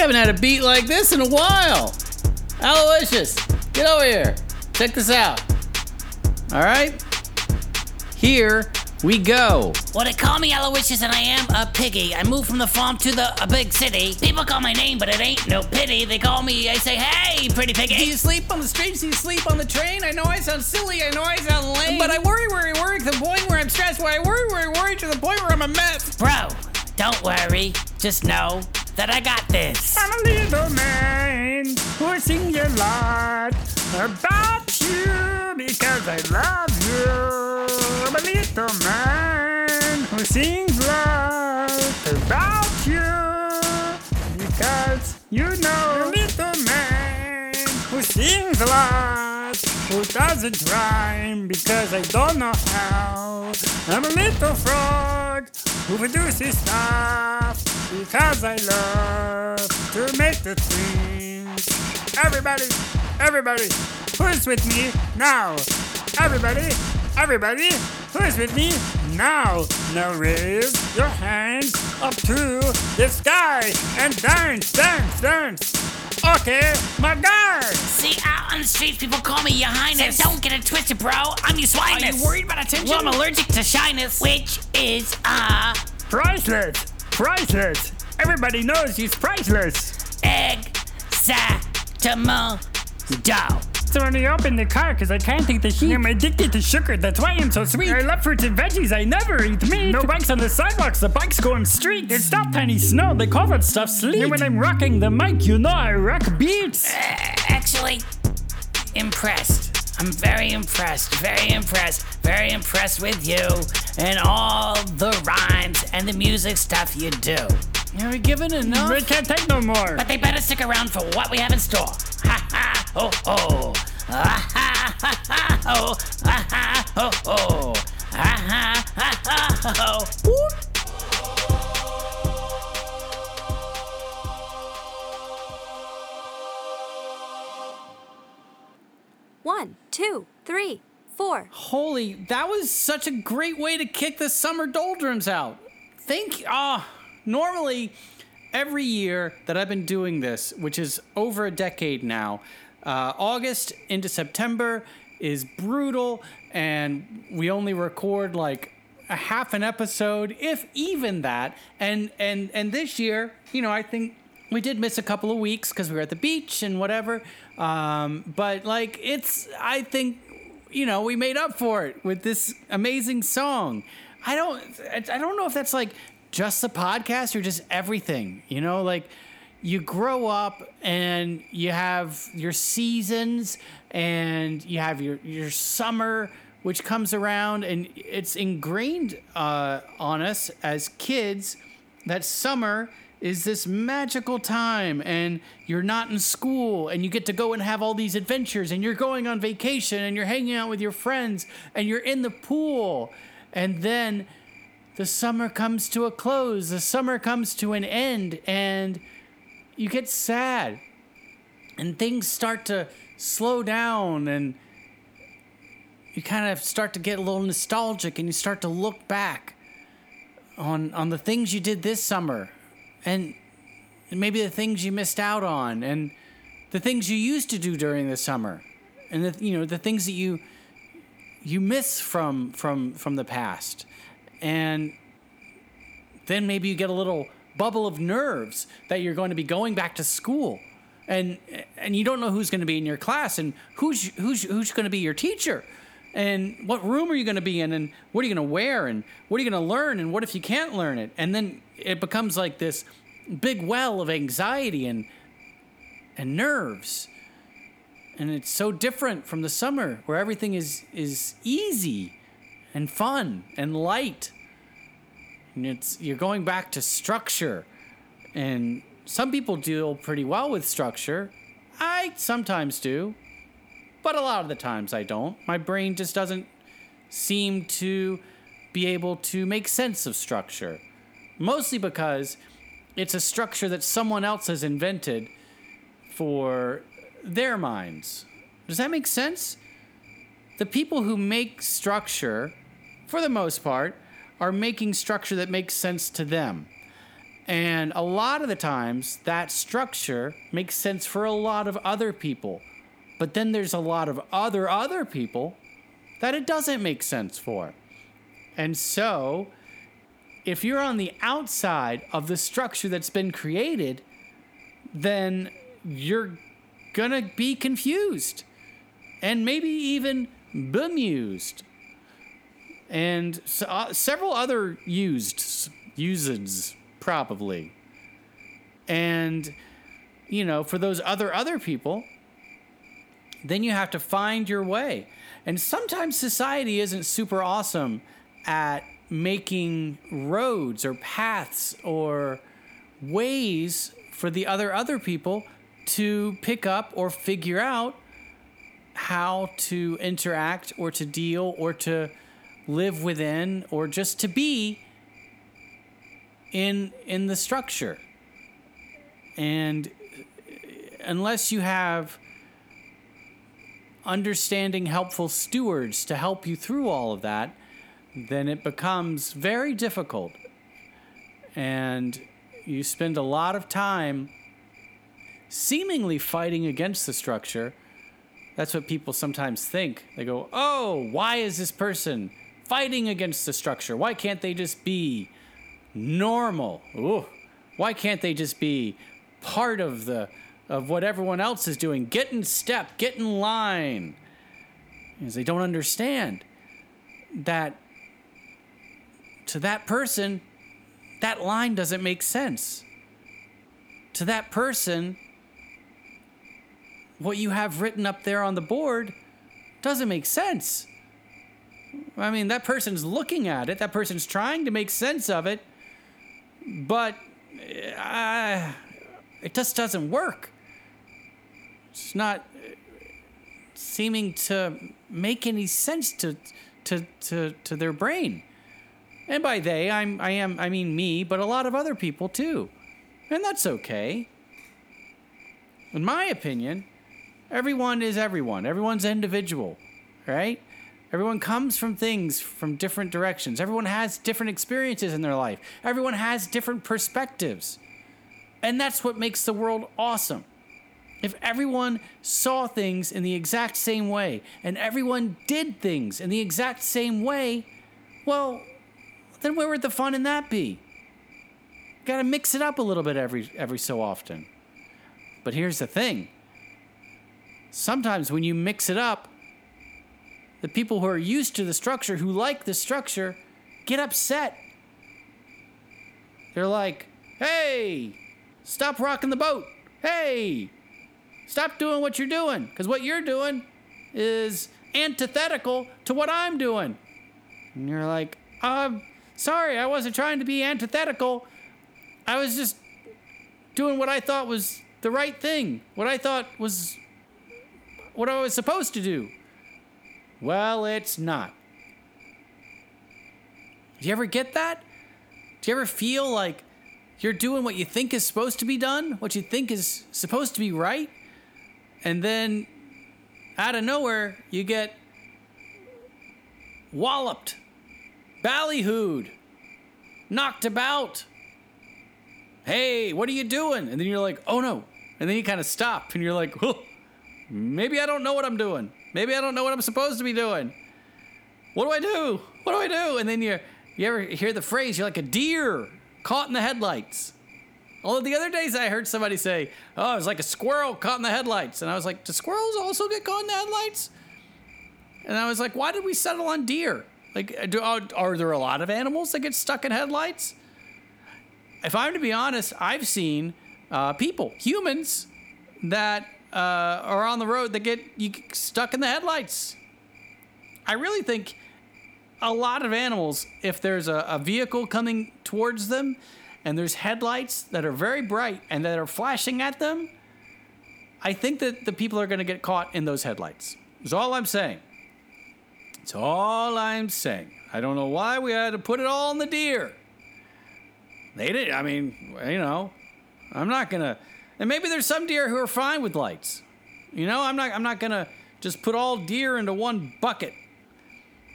Haven't had a beat like this in a while. Aloysius, get over here. Check this out. All right? Here we go. Well, they call me Aloysius and I am a piggy. I moved from the farm to the a big city. People call my name, but it ain't no pity. They call me, I say, hey, pretty piggy. Do you sleep on the streets? Do you sleep on the train? I know I sound silly. I know I sound lame. But I worry, worry, worry to the point where I'm stressed. Where I worry, worry, worry to the point where I'm a mess. Bro, don't worry. Just know that I got this. I'm a little man who sings a lot about you because I love you. I'm a little man who sings a lot about you because you know. I'm A little man who sings a lot who doesn't rhyme because I don't know how. I'm a little frog who produces stuff because I love to make the things. Everybody, everybody, who's with me now? Everybody, everybody, who's with me now? Now raise your hands up to the sky and dance, dance, dance. Okay, my guy. See, out on the streets, people call me Your Highness. So don't get it twisted, bro. I'm your swineness. Are you worried about attention? Well, I'm allergic to shyness, which is, uh, Priceless, priceless. Everybody knows he's priceless. excitement. So when I open the car, cause I can't eat the sheep. I'm addicted to sugar, that's why I'm so sweet. I love fruits and veggies, I never eat meat. No bikes on the sidewalks, the bikes go on streets. It's not tiny snow, they call that stuff sleet. And when I'm rocking the mic, you know I rock beats. Uh, actually, impressed. I'm very impressed, very impressed, very impressed with you and all the rhymes and the music stuff you do. Are we giving enough? We can't take no more. But they better stick around for what we have in store. Ha ha ho ho. Ha ha ha ha ho. Ha ha ho ho. Ha ha ha ha ho. Whoop. One, two, three, four. Holy, that was such a great way to kick the summer doldrums out. Thank you. Ah, normally, every year that I've been doing this, which is over a decade now, uh, August into September is brutal, and we only record like a half an episode, if even that. And and and this year, you know, I think we did miss a couple of weeks because we were at the beach and whatever. Um, but like, it's I think you know we made up for it with this amazing song. I don't I don't know if that's like just the podcast or just everything. You know, like you grow up and you have your seasons and you have your your summer which comes around and it's ingrained uh, on us as kids that summer is this magical time and you're not in school and you get to go and have all these adventures and you're going on vacation and you're hanging out with your friends and you're in the pool. And then the summer comes to a close the summer comes to an end and you get sad and things start to slow down and you kind of start to get a little nostalgic and you start to look back on on the things you did this summer and maybe the things you missed out on and the things you used to do during the summer and the you know the things that you you miss from from from the past. And then maybe you get a little bubble of nerves that you're going to be going back to school and and you don't know who's going to be in your class and who's who's who's going to be your teacher and what room are you going to be in and what are you going to wear and what are you going to learn and what if you can't learn it? And then it becomes like this big well of anxiety and and nerves and it's so different from the summer where everything is is easy and fun and light. And it's you're going back to structure. And some people deal pretty well with structure. I sometimes do. But a lot of the times I don't. My brain just doesn't seem to be able to make sense of structure. Mostly because it's a structure that someone else has invented for their minds. Does that make sense? The people who make structure, for the most part, are making structure that makes sense to them. And a lot of the times, that structure makes sense for a lot of other people. But then there's a lot of other other people that it doesn't make sense for. And so, if you're on the outside of the structure that's been created, then you're gonna be confused and maybe even bemused. And s uh, several other used, uses, probably. And, you know, for those other other people, then you have to find your way. And sometimes society isn't super awesome at making roads or paths or ways for the other other people to pick up or figure out how to interact or to deal or to live within or just to be in in the structure. And unless you have understanding, helpful stewards to help you through all of that, then it becomes very difficult. And you spend a lot of time seemingly fighting against the structure. That's what people sometimes think. They go, oh, why is this person fighting against the structure? Why can't they just be normal? Ooh, why can't they just be part of the of what everyone else is doing. Get in step, get in line. Because they don't understand that to that person, that line doesn't make sense. To that person, what you have written up there on the board doesn't make sense. I mean, that person's looking at it, that person's trying to make sense of it, but uh, it just doesn't work. It's not seeming to make any sense to, to, to, to their brain. And by they, I'm, I am, I mean me, but a lot of other people too. And that's okay. In my opinion, everyone is everyone. Everyone's individual, right? Everyone comes from things from different directions. Everyone has different experiences in their life. Everyone has different perspectives. And that's what makes the world awesome. If everyone saw things in the exact same way and everyone did things in the exact same way, well, then where would the fun in that be? Got to mix it up a little bit every every so often. But here's the thing. Sometimes when you mix it up, the people who are used to the structure, who like the structure, get upset. They're like, "Hey, stop rocking the boat. Hey, Stop doing what you're doing, because what you're doing is antithetical to what I'm doing. And you're like, I'm sorry, I wasn't trying to be antithetical. I was just doing what I thought was the right thing, what I thought was what I was supposed to do. Well, it's not. Do you ever get that? Do you ever feel like you're doing what you think is supposed to be done, what you think is supposed to be right? and then out of nowhere you get walloped, ballyhooed, knocked about. Hey, what are you doing? And then you're like, oh no. And then you kind of stop and you're like, well, maybe I don't know what I'm doing. Maybe I don't know what I'm supposed to be doing. What do I do? What do I do? And then you you ever hear the phrase, you're like a deer caught in the headlights. Although the other days I heard somebody say, "Oh, it's like a squirrel caught in the headlights," and I was like, "Do squirrels also get caught in the headlights?" And I was like, "Why did we settle on deer? Like, do, are, are there a lot of animals that get stuck in headlights?" If I'm to be honest, I've seen uh, people, humans, that uh, are on the road that get you stuck in the headlights. I really think a lot of animals, if there's a, a vehicle coming towards them and there's headlights that are very bright and that are flashing at them, I think that the people are going to get caught in those headlights. Is all I'm saying. That's all I'm saying. I don't know why we had to put it all on the deer. They did. I mean, you know, I'm not gonna. And maybe there's some deer who are fine with lights. You know, I'm not. I'm not gonna just put all deer into one bucket.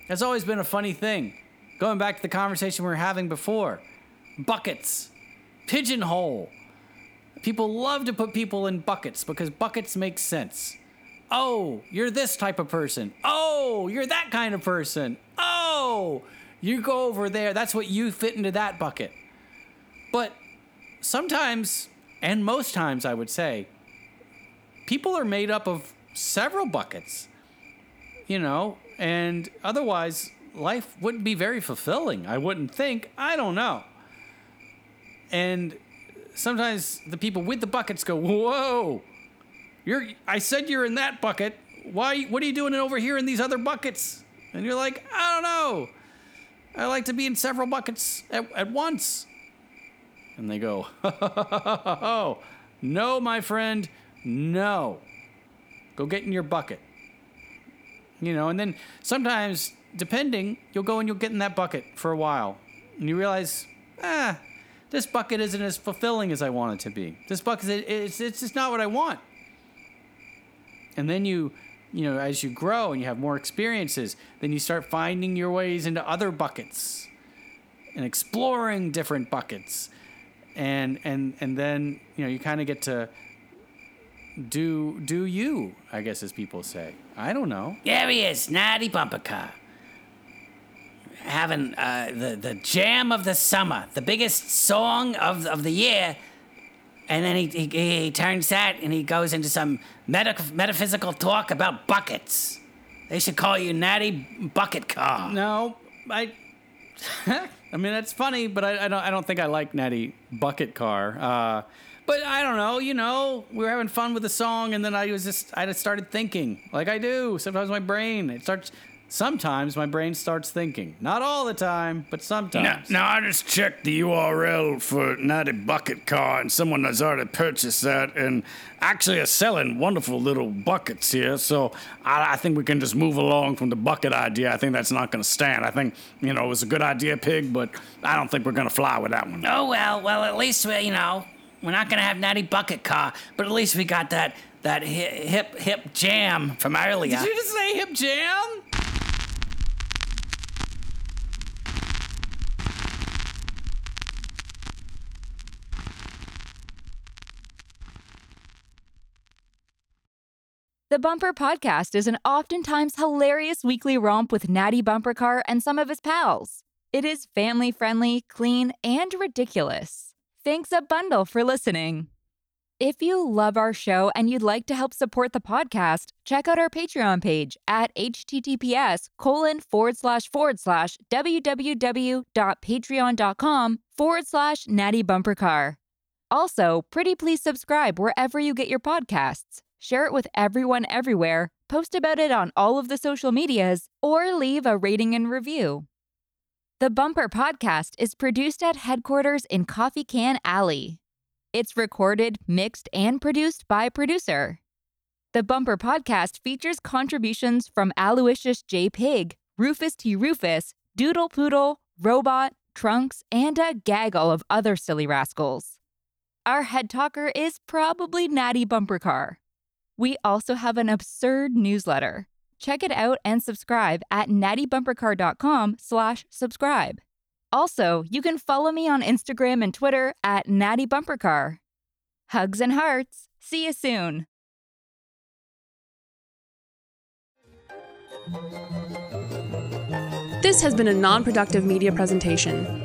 That's always been a funny thing. Going back to the conversation we were having before, buckets, pigeonhole. People love to put people in buckets because buckets make sense. Oh, you're this type of person. Oh, you're that kind of person. Oh, you go over there. That's what you fit into that bucket. But sometimes, and most times, I would say, people are made up of several buckets, you know, and otherwise, life wouldn't be very fulfilling. I wouldn't think. I don't know. And sometimes the people with the buckets go, Whoa, you're, I said you're in that bucket. Why, what are you doing over here in these other buckets? And you're like, I don't know. I like to be in several buckets at, at once. And they go, oh, no, my friend, no. Go get in your bucket. You know, and then sometimes, depending, you'll go and you'll get in that bucket for a while. And you realize, ah, this bucket isn't as fulfilling as I want it to be. This bucket, it's, it's just not what I want. And then you, you know, as you grow and you have more experiences, then you start finding your ways into other buckets and exploring different buckets. And and and then, you know, you kind of get to do do you, I guess as people say. I don't know. There he is, Natty Bumper Car. Having uh, the, the jam of the summer, the biggest song of, of the year. And then he, he, he turns that and he goes into some medic- metaphysical talk about buckets. They should call you Natty Bucket Car. No, I. I mean that's funny, but I, I don't. I don't think I like Natty Bucket Car. Uh, but I don't know. You know, we were having fun with the song, and then I was just. I just started thinking, like I do. Sometimes my brain it starts. Sometimes my brain starts thinking. Not all the time, but Now, sometimes. now I just checked the URL for Natty Bucket Car, and someone has already purchased that, and actually are selling wonderful little buckets here. So I, I think we can just move along from the bucket idea. I think that's not going to stand. I think you know it was a good idea, Pig, but I don't think we're going to fly with that one. Oh well, well at least we, you know, we're not gonna have Natty Bucket Car, but at least we got that that hi- hip hip jam from earlier. Did you just say hip jam? The Bumper Podcast is an oftentimes hilarious weekly romp with Natty Bumper Car and some of his pals. It is family friendly, clean, and ridiculous. Thanks a bundle for listening. If you love our show and you'd like to help support the podcast, check out our Patreon page at https colon forward slash forward slash www.patreon.com forward slash natty bumper car. Also, pretty please subscribe wherever you get your podcasts. Share it with everyone everywhere, post about it on all of the social medias, or leave a rating and review. The Bumper Podcast is produced at headquarters in Coffee Can Alley. It's recorded, mixed, and produced by producer. The Bumper Podcast features contributions from Aloysius J. Pig, Rufus T. Rufus, Doodle Poodle, Robot, Trunks, and a gaggle of other silly rascals. Our head talker is probably Natty Bumper Car. We also have an absurd newsletter. Check it out and subscribe at nattybumpercar.com slash subscribe. Also, you can follow me on Instagram and Twitter at nattybumpercar. Hugs and hearts. See you soon. This has been a non productive media presentation.